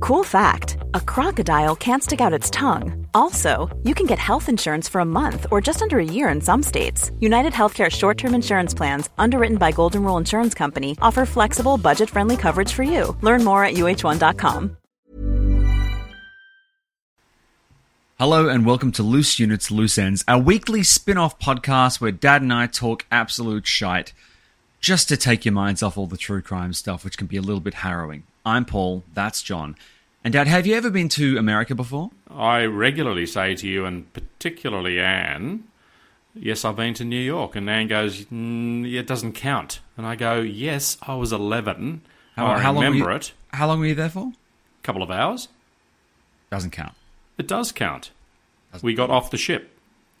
Cool fact a crocodile can't stick out its tongue. Also, you can get health insurance for a month or just under a year in some states. United Healthcare short term insurance plans, underwritten by Golden Rule Insurance Company, offer flexible, budget friendly coverage for you. Learn more at uh1.com. Hello and welcome to Loose Units, Loose Ends, our weekly spin off podcast where Dad and I talk absolute shite just to take your minds off all the true crime stuff, which can be a little bit harrowing. I'm Paul, that's John. And Dad, have you ever been to America before? I regularly say to you, and particularly Anne, yes, I've been to New York. And Anne goes, mm, it doesn't count. And I go, yes, I was 11. I long were remember you, it. How long were you there for? A couple of hours. Doesn't count. It does count. we got off the ship.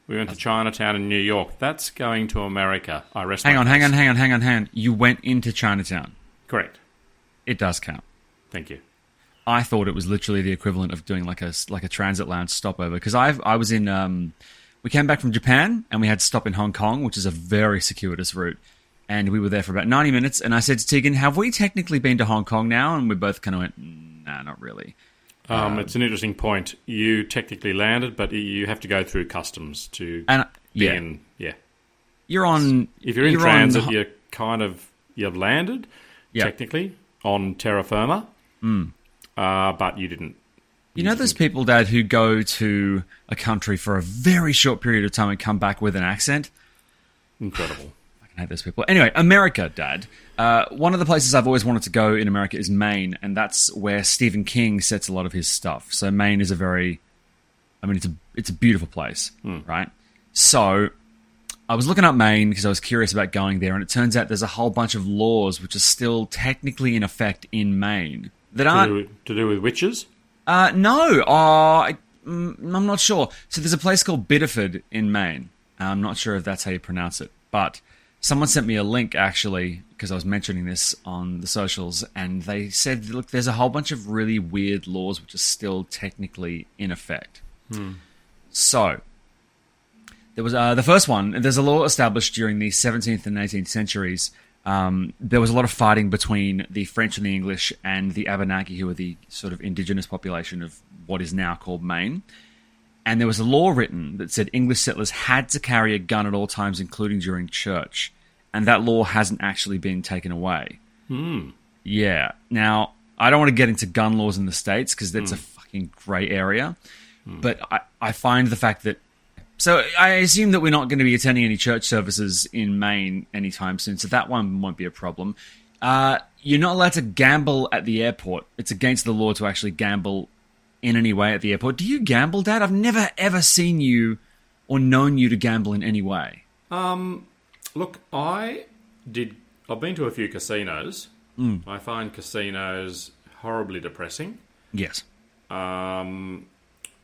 We went to Chinatown in New York. That's going to America. I rest Hang on, hang on, hang on, hang on, hang on. You went into Chinatown. Correct. It does count. Thank you. I thought it was literally the equivalent of doing like a like a transit lounge stopover because I I was in um we came back from Japan and we had to stop in Hong Kong, which is a very circuitous route, and we were there for about ninety minutes. And I said to Tegan, "Have we technically been to Hong Kong now?" And we both kind of went, "Nah, not really." Um, it's an interesting point. You technically landed, but you have to go through customs to And be yeah, in. Yeah. you're on. If you're in on- transit, you're kind of you've landed Yeah. technically on terra firma, uh, but you didn't. You know, there's people, Dad, who go to a country for a very short period of time and come back with an accent. Incredible. I can hate those people. Anyway, America, Dad. Uh, one of the places I've always wanted to go in America is Maine, and that's where Stephen King sets a lot of his stuff. So Maine is a very, I mean, it's a it's a beautiful place, right? So I was looking up Maine because I was curious about going there, and it turns out there's a whole bunch of laws which are still technically in effect in Maine that to, aren't do, to do with witches. uh, no, uh, I, mm, I'm not sure. So there's a place called Biddeford in Maine. I'm not sure if that's how you pronounce it, but someone sent me a link actually because I was mentioning this on the socials, and they said, look, there's a whole bunch of really weird laws which are still technically in effect. So there was uh, the first one. There's a law established during the 17th and 18th centuries. Um, there was a lot of fighting between the French and the English and the Abenaki, who were the sort of indigenous population of what is now called Maine. And there was a law written that said English settlers had to carry a gun at all times, including during church. And that law hasn't actually been taken away. Hmm. Yeah. Now, I don't want to get into gun laws in the States because that's hmm. a fucking grey area. Hmm. But I, I find the fact that. So I assume that we're not going to be attending any church services in Maine anytime soon, so that one won't be a problem. Uh, you're not allowed to gamble at the airport. It's against the law to actually gamble in any way at the airport. Do you gamble, Dad? I've never ever seen you or known you to gamble in any way. Um, look, I did. I've been to a few casinos. I find casinos horribly depressing. Yes. Um,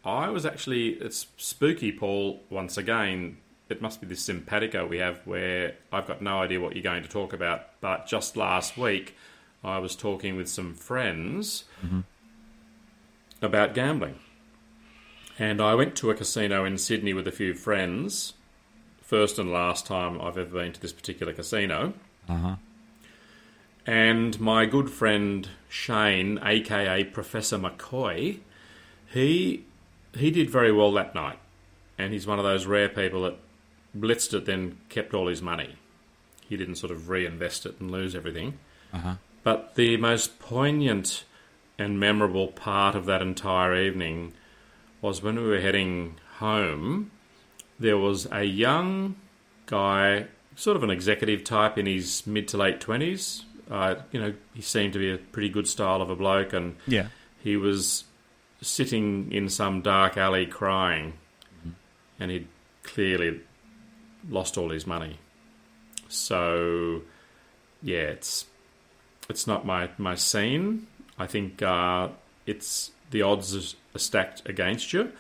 I was actually. It's spooky, Paul. Once again, it must be this simpatico we have where I've got no idea what you're going to talk about. But just last week, I was talking with some friends about gambling. And I went to a casino in Sydney with a few friends. First and last time I've ever been to this particular casino. Uh huh. And my good friend Shane, aka Professor McCoy, he he did very well that night. And he's one of those rare people that blitzed it, then kept all his money. He didn't sort of reinvest it and lose everything. But the most poignant and memorable part of that entire evening was when we were heading home. There was a young guy, sort of an executive type in his mid to late twenties. Uh, you know, he seemed to be a pretty good style of a bloke, and Yeah. he was sitting in some dark alley crying, and he'd clearly lost all his money. So, yeah, it's it's not my my scene. I think uh, it's the odds are stacked against you,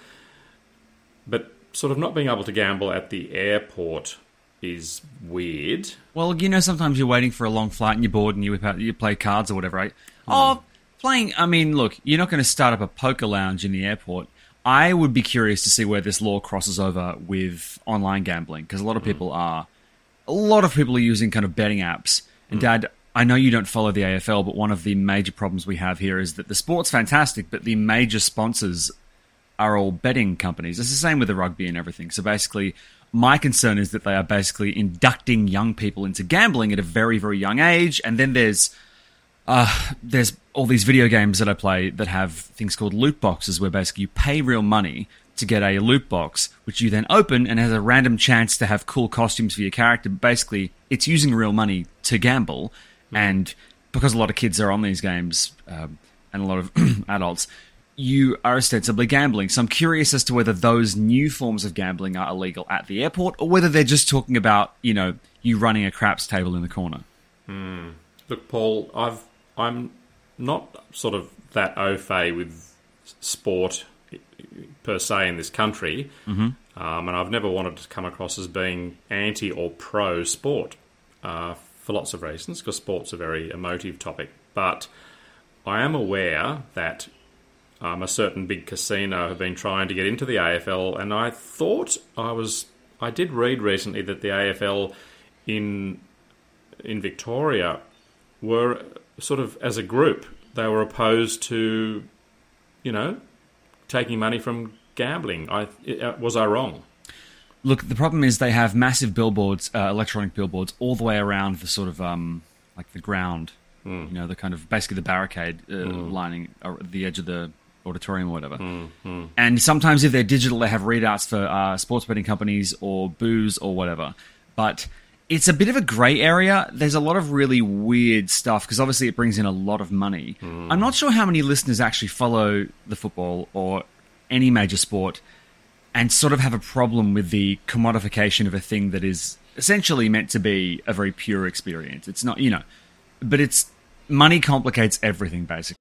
but sort of not being able to gamble at the airport is weird. Well, you know, sometimes you're waiting for a long flight and you're bored and you whip out, you play cards or whatever, right? Oh, playing. I mean, look, you're not going to start up a poker lounge in the airport. I would be curious to see where this law crosses over with online gambling because a lot of mm. people are, a lot of people are using kind of betting apps. And mm. Dad, I know you don't follow the AFL, but one of the major problems we have here is that the sport's fantastic, but the major sponsors are all betting companies. It's the same with the rugby and everything. So basically, my concern is that they are basically inducting young people into gambling at a very, very young age. And then there's uh, there's all these video games that I play that have things called loot boxes, where basically you pay real money to get a loot box, which you then open and has a random chance to have cool costumes for your character. Basically, it's using real money to gamble, and because a lot of kids are on these games um, and a lot of adults, you are ostensibly gambling. So I'm curious as to whether those new forms of gambling are illegal at the airport, or whether they're just talking about you know you running a craps table in the corner. Look, Paul, I've I'm not sort of that au fait with sport per se in this country, mm-hmm. um, and I've never wanted to come across as being anti or pro sport uh, for lots of reasons, because sport's a very emotive topic. But I am aware that um, a certain big casino have been trying to get into the AFL, and I thought I was. I did read recently that the AFL in in Victoria were sort of as a group they were opposed to, you know, taking money from gambling. I uh, was I wrong? Look, the problem is they have massive billboards, uh, electronic billboards, all the way around the sort of um, like the ground. You know, the kind of basically the barricade uh, lining uh, the edge of the auditorium or whatever. And sometimes if they're digital, they have readouts for uh, sports betting companies or booze or whatever. But it's a bit of a grey area. There's a lot of really weird stuff because obviously it brings in a lot of money. Hmm. I'm not sure how many listeners actually follow the football or any major sport and sort of have a problem with the commodification of a thing that is essentially meant to be a very pure experience. It's not, you know, but it's money complicates everything basically.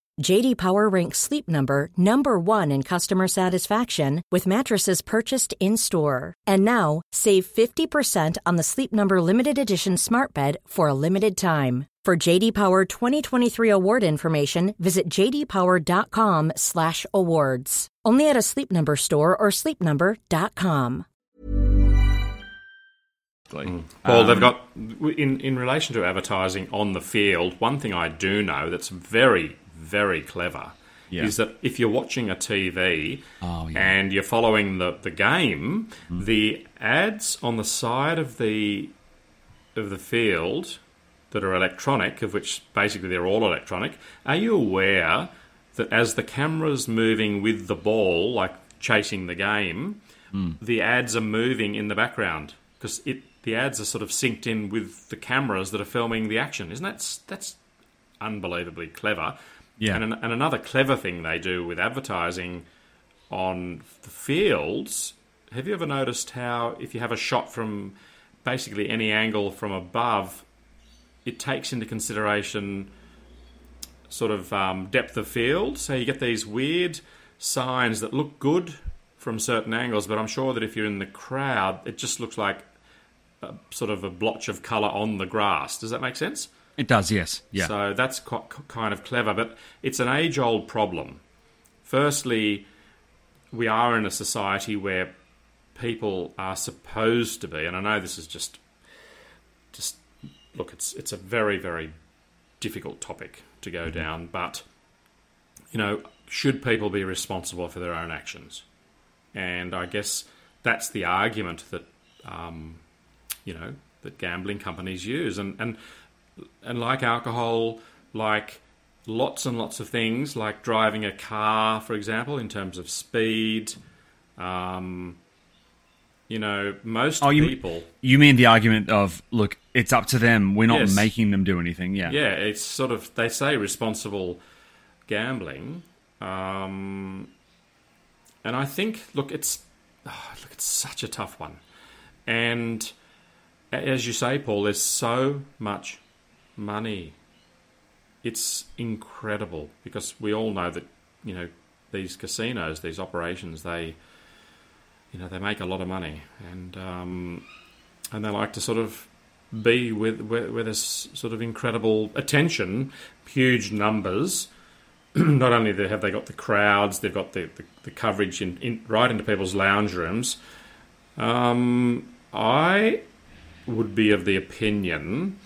JD Power ranks Sleep Number number 1 in customer satisfaction with mattresses purchased in-store. And now, save 50% on the Sleep Number limited edition Smart Bed for a limited time. For JD Power 2023 award information, visit jdpower.com/awards. Only at a Sleep Number store or sleepnumber.com. Mm. Um, Paul, they've got in in relation to advertising on the field. One thing I do know that's very very clever Yeah. is that if you're watching a TV Oh, yeah. and you're following the the game, mm-hmm. the ads on the side of the of the field that are electronic, of which basically they're all electronic. Are you aware that as the camera's moving with the ball, like chasing the game, mm. the ads are moving in the background because it the ads are sort of synced in with the cameras that are filming the action. Isn't that that's unbelievably clever? Yeah. And, an, and another clever thing they do with advertising on the fields. Have you ever noticed how if you have a shot from basically any angle from above, it takes into consideration sort of um, depth of field. So you get these weird signs that look good from certain angles, but I'm sure that if you're in the crowd, it just looks like a, sort of a blotch of colour on the grass. Does that make sense? It does, yes. Yeah. So that's kind of clever, but it's an age old problem. Firstly, we are in a society where people are supposed to be, and I know this is just, just look, it's it's a very very difficult topic to go down, but you know, should people be responsible for their own actions? And I guess that's the argument that um, you know that gambling companies use, and and and like alcohol, like lots and lots of things, like driving a car, for example, in terms of speed. Um, you know, most Oh, you people. you mean the argument of look, it's up to them. We're not Yes. making them do anything. Yeah. Yeah, it's sort of they say responsible gambling, um, and I think look, it's oh, look, it's such a tough one, and as you say, Paul, there's so much money. It's incredible because we all know that you know these casinos, these operations, they you know they make a lot of money, and um, and they like to sort of be with where, where there's sort of incredible attention, huge numbers. Not only have they got the crowds, they've got the, the, the coverage in, in right into people's lounge rooms. Um, I would be of the opinion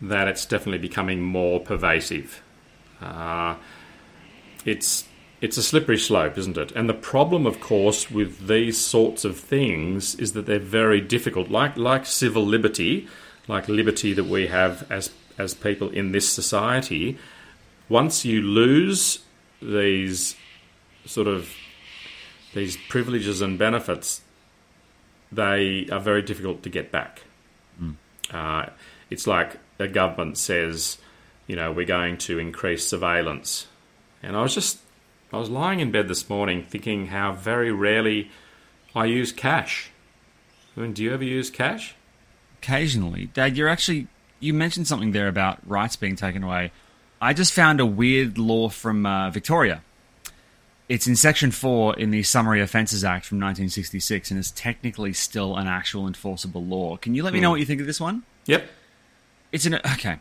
that it's definitely becoming more pervasive. Uh, it's it's a slippery slope, isn't it? And the problem, of course, with these sorts of things is that they're very difficult. Like like civil liberty, like liberty that we have as as people in this society. Once you lose these sort of these privileges and benefits, they are very difficult to get back. Uh, it's like a government says, you know, we're going to increase surveillance. And I was just, I was lying in bed this morning thinking how very rarely I use cash. I mean, do you ever use cash? Occasionally, Dad, you're actually you mentioned something there about rights being taken away. I just found a weird law from uh, Victoria. It's in Section 4 in the Summary Offences Act from 1966 and is technically still an actual enforceable law. Can you let me know what you think of this one? Yep. It's an okay.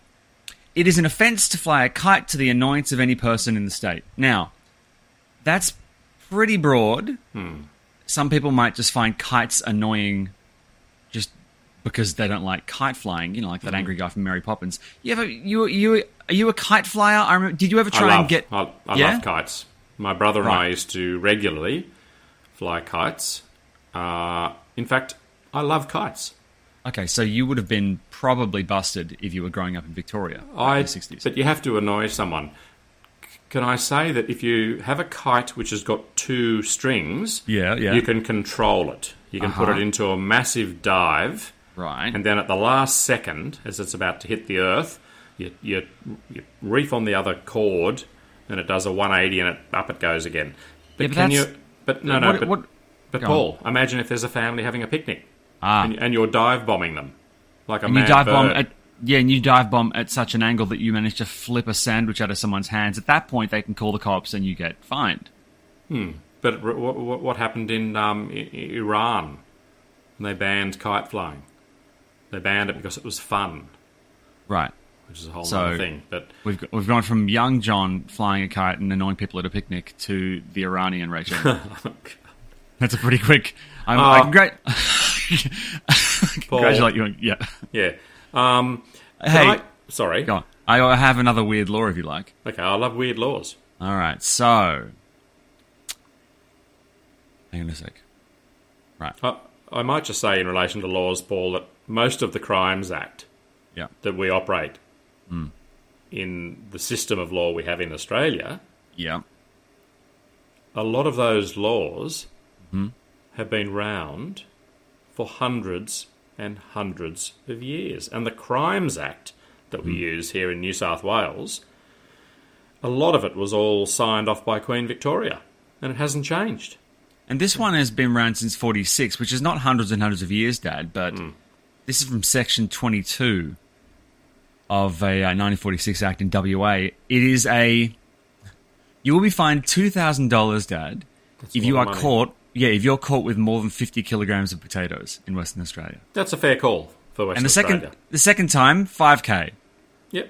It is an offence to fly a kite to the annoyance of any person in the state. Now, that's pretty broad. Some people might just find kites annoying, just because they don't like kite flying. You know, like that angry guy from Mary Poppins. You ever you you are you a kite flyer? I remember, did you ever try love, and get? I, I Yeah? love kites. My brother and I used to regularly fly kites. Uh, in fact, I love kites. Okay, so you would have been probably busted if you were growing up in Victoria I, in the sixties. but you have to annoy someone. Can I say that if you have a kite which has got two strings, Yeah, yeah. you can control it. You can put Uh-huh. it into a massive dive, Right. and then at the last second, as it's about to hit the earth, you, you, you reef on the other cord, and it does a 180, and it, up it goes again. But Yeah, but can you? But no, no. What- but, what- but Paul, imagine if there's a family having a picnic, Ah. and, and you're dive bombing them like a and you dive bomb bird. at yeah, and you dive bomb at such an angle that you manage to flip a sandwich out of someone's hands. At that point, they can call the cops and you get fined. Hmm. But what, what what happened in um, Iran? They banned kite flying. They banned it because it was fun, Right. which is a whole So- other thing. But We've g- we've gone from young John flying a kite and annoying people at a picnic to the Iranian regime. That's a pretty quick. I'm, Uh, congrat- Paul, congratulate you. on- Yeah. yeah. Um, Hey. I- sorry. Go on. I have another weird law if you like. Okay, I love weird laws. All right. So, hang on a sec. Right. I, I might just say in relation to laws, Paul, that most of the Crimes Act Yeah. that we operate in the system of law we have in Australia, Yeah. a lot of those laws have been round for hundreds and hundreds of years. And the Crimes Act that we use here in New South Wales, a lot of it was all signed off by Queen Victoria, and it hasn't changed. And this one has been around since 46, which is not hundreds and hundreds of years, Dad, but this is from section 22 of a uh, 1946 act in WA. It is a you will be fined two thousand dollars, Dad, That's if you are money. caught. Yeah, if you're caught with more than 50 kilograms of potatoes in Western Australia. That's a fair call for Western Australia. and the second the second time, 5k. Yep.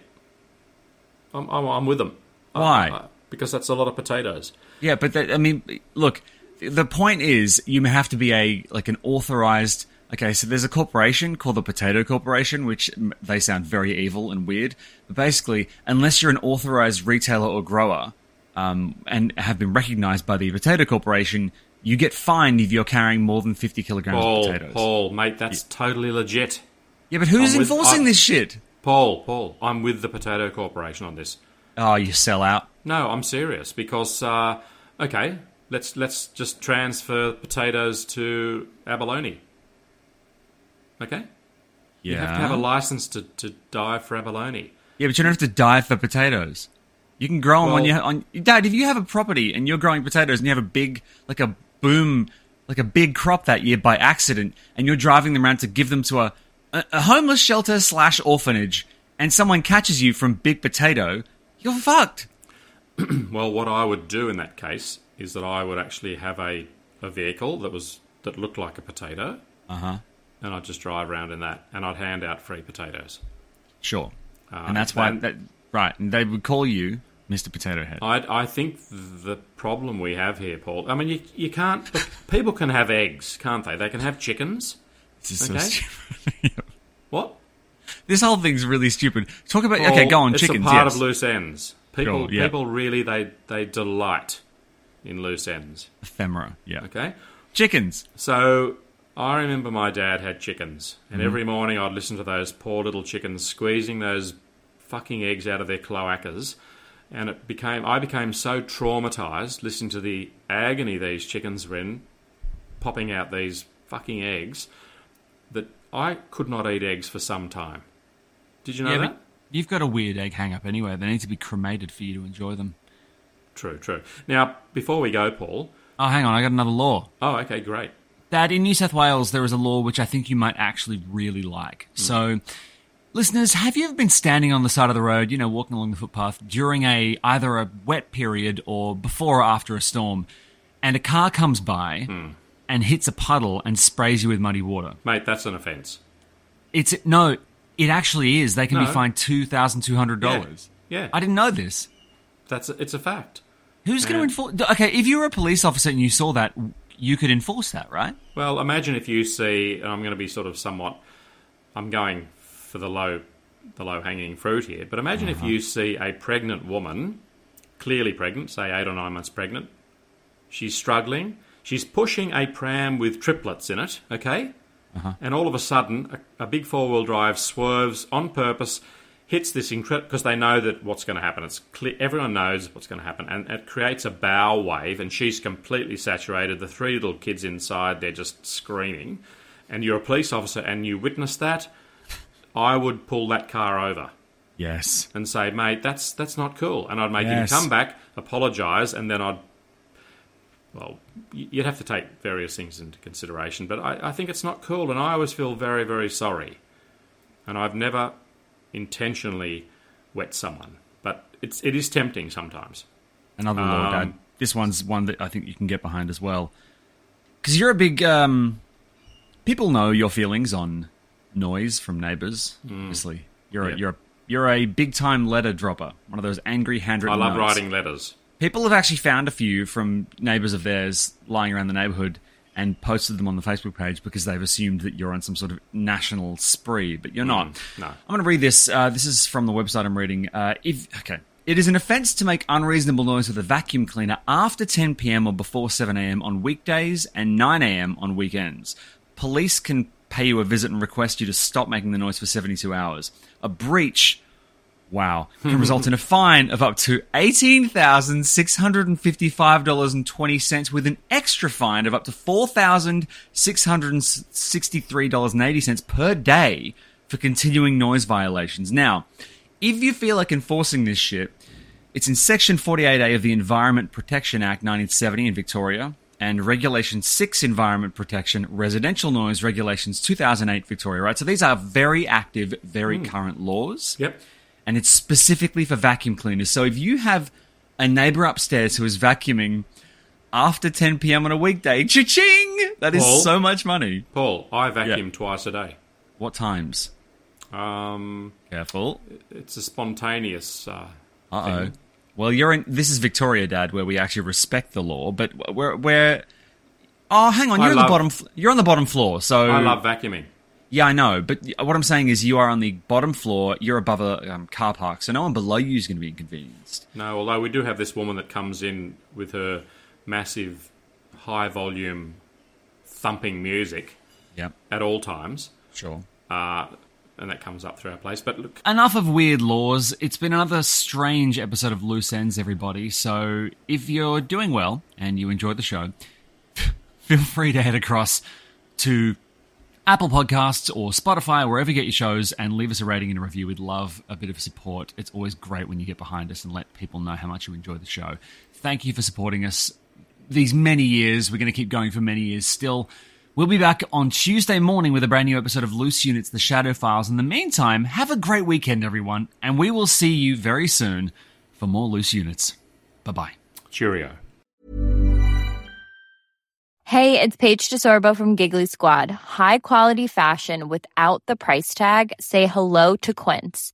I'm, I'm, I'm with them. Why? Uh, because that's a lot of potatoes. Yeah, but that, I mean, look, the point is you have to be a like an authorized. Okay, so there's a corporation called the Potato Corporation, which they sound very evil and weird. But basically, unless you're an authorized retailer or grower um, and have been recognized by the Potato Corporation, you get fined if you're carrying more than 50 kilograms Paul, of potatoes. Paul, mate, that's totally legit. Yeah, but who's I'm with- enforcing I- this shit? Paul, Paul, I'm with the Potato Corporation on this. Oh, you sell out. No, I'm serious because uh, okay, let's let's just transfer potatoes to abalone. Okay, Yeah. you have to have a license to, to dive for abalone. Yeah, but you don't have to die for potatoes. You can grow them on your on. Dad, if you have a property and you're growing potatoes and you have a big, like a boom, like a big crop that year by accident, and you're driving them around to give them to a a, homeless shelter slash orphanage, and someone catches you from big potato, you're fucked. Well, what I would do in that case is that I would actually have a, a vehicle that was that looked like a potato, Uh huh. and I'd just drive around in that, and I'd hand out free potatoes. Sure. Uh, and that's why that right, and they would call you Mr. Potato Head. I, I think the problem we have here, Paul. I mean, you, you can't. people can have eggs, can't they? They can have chickens. This is so okay. stupid. What? this whole thing's really stupid. Talk about okay, go on it's chickens. a part yes. of loose ends. People, Sure, yeah. people really they they delight in loose ends. Ephemera. Yeah. Okay, Chickens. so I remember my dad had chickens, and Mm-hmm. every morning I'd listen to those poor little chickens squeezing those fucking eggs out of their cloacas, and it became I became so traumatized listening to the agony these chickens were in, popping out these fucking eggs, that I could not eat eggs for some time. Did you know yeah, that? you've got a weird egg hang up anyway. They need to be cremated for you to enjoy them. True, true. Now, before we go, Paul. Oh, hang on, I got another law. Oh, okay, great. Dad, in New South Wales, there is a law which I think you might actually really like. Hmm. So, listeners, have you ever been standing on the side of the road, you know, walking along the footpath during a either a wet period or before or after a storm, and a car comes by hmm. and hits a puddle and sprays you with muddy water? Mate, that's an offence. It's no, it actually is. They can be fined two thousand two hundred dollars. Yeah. I didn't know this. That's it's a fact. Who's going to Yeah. enforce? Okay, if you were a police officer and you saw that, you could enforce that, right? Well, imagine if you see, and I'm going to be sort of somewhat, I'm going for the low, the low hanging fruit here. But imagine if mm-hmm. you see a pregnant woman, clearly pregnant, say eight or nine months pregnant, she's struggling, she's pushing a pram with triplets in it, okay, uh-huh. and all of a sudden a, a big four wheel drive swerves on purpose. Hits this incredible because they know that what's going to happen. It's clear, everyone knows what's going to happen, and it creates a bow wave. And she's completely saturated. The three little kids inside, they're just screaming. And you're a police officer, and you witness that. I would pull that car over Yes. and say, "Mate, that's that's not cool." And I'd make Yes. him come back, apologise, and then I'd. Well, you'd have to take various things into consideration, but I, I think it's not cool, and I always feel very, very sorry. And I've never intentionally wet someone, but it's it is tempting sometimes. Another law, Dad. Um, This one's one that I think you can get behind as well. Because you're a big. Um, people know your feelings on noise from neighbours. Obviously, you're Mm. A, you're a, you're a big time letter dropper. One of those angry handwritten. I love notes. writing letters. People have actually found a few from neighbours of theirs lying around the neighbourhood and posted them on the Facebook page because they've assumed that you're on some sort of national spree, but you're not. no. I'm going to read this. Uh, this is from the website I'm reading. Uh, if okay, it is an offence to make unreasonable noise with a vacuum cleaner after 10 p.m. or before 7 a.m. on weekdays and 9 a.m. on weekends. Police can pay you a visit and request you to stop making the noise for 72 hours. A breach Wow. Can result in a fine of up to $18,655.20 with an extra fine of up to $4,663.80 per day for continuing noise violations. Now, if you feel like enforcing this shit, it's in Section 48A of the Environment Protection Act 1970 in Victoria, and Regulation 6 Environment Protection, Residential Noise Regulations 2008 Victoria, right? So these are very active, very current laws. Yep. And it's specifically for vacuum cleaners. So if you have a neighbor upstairs who is vacuuming after 10 p.m. on a weekday, cha-ching! That is Paul? so much money. Paul, I vacuum twice a day. What times? Um, Careful. it's a spontaneous. Uh, Uh oh. thing. Well, you're in. This is Victoria, Dad, where we actually respect the law, but we're we're. Oh, hang on. You're on the bottom. You're on the bottom floor. So I love vacuuming. Yeah, I know. But what I'm saying is, you are on the bottom floor. You're above a um, car park, so no one below you is going to be inconvenienced. No, although we do have this woman that comes in with her massive, high volume, thumping music Yep. at all times, Sure. uh, and that comes up through our place. But look, Enough of weird laws. It's been another strange episode of Loose Ends, everybody. So if you're doing well and you enjoyed the show, feel free to head across to Apple Podcasts or Spotify, wherever you get your shows, and leave us a rating and a review. We'd love a bit of support. It's always great when you get behind us and let people know how much you enjoy the show. Thank you for supporting us these many years. We're going to keep going for many years still. We'll be back on Tuesday morning with a brand new episode of Loose Units, The Shadow Files. In the meantime, have a great weekend, everyone, and we will see you very soon for more Loose Units. Bye bye. cheerio. Hey, it's Paige DeSorbo from Giggly Squad. High quality fashion without the price tag. Say hello to Quince.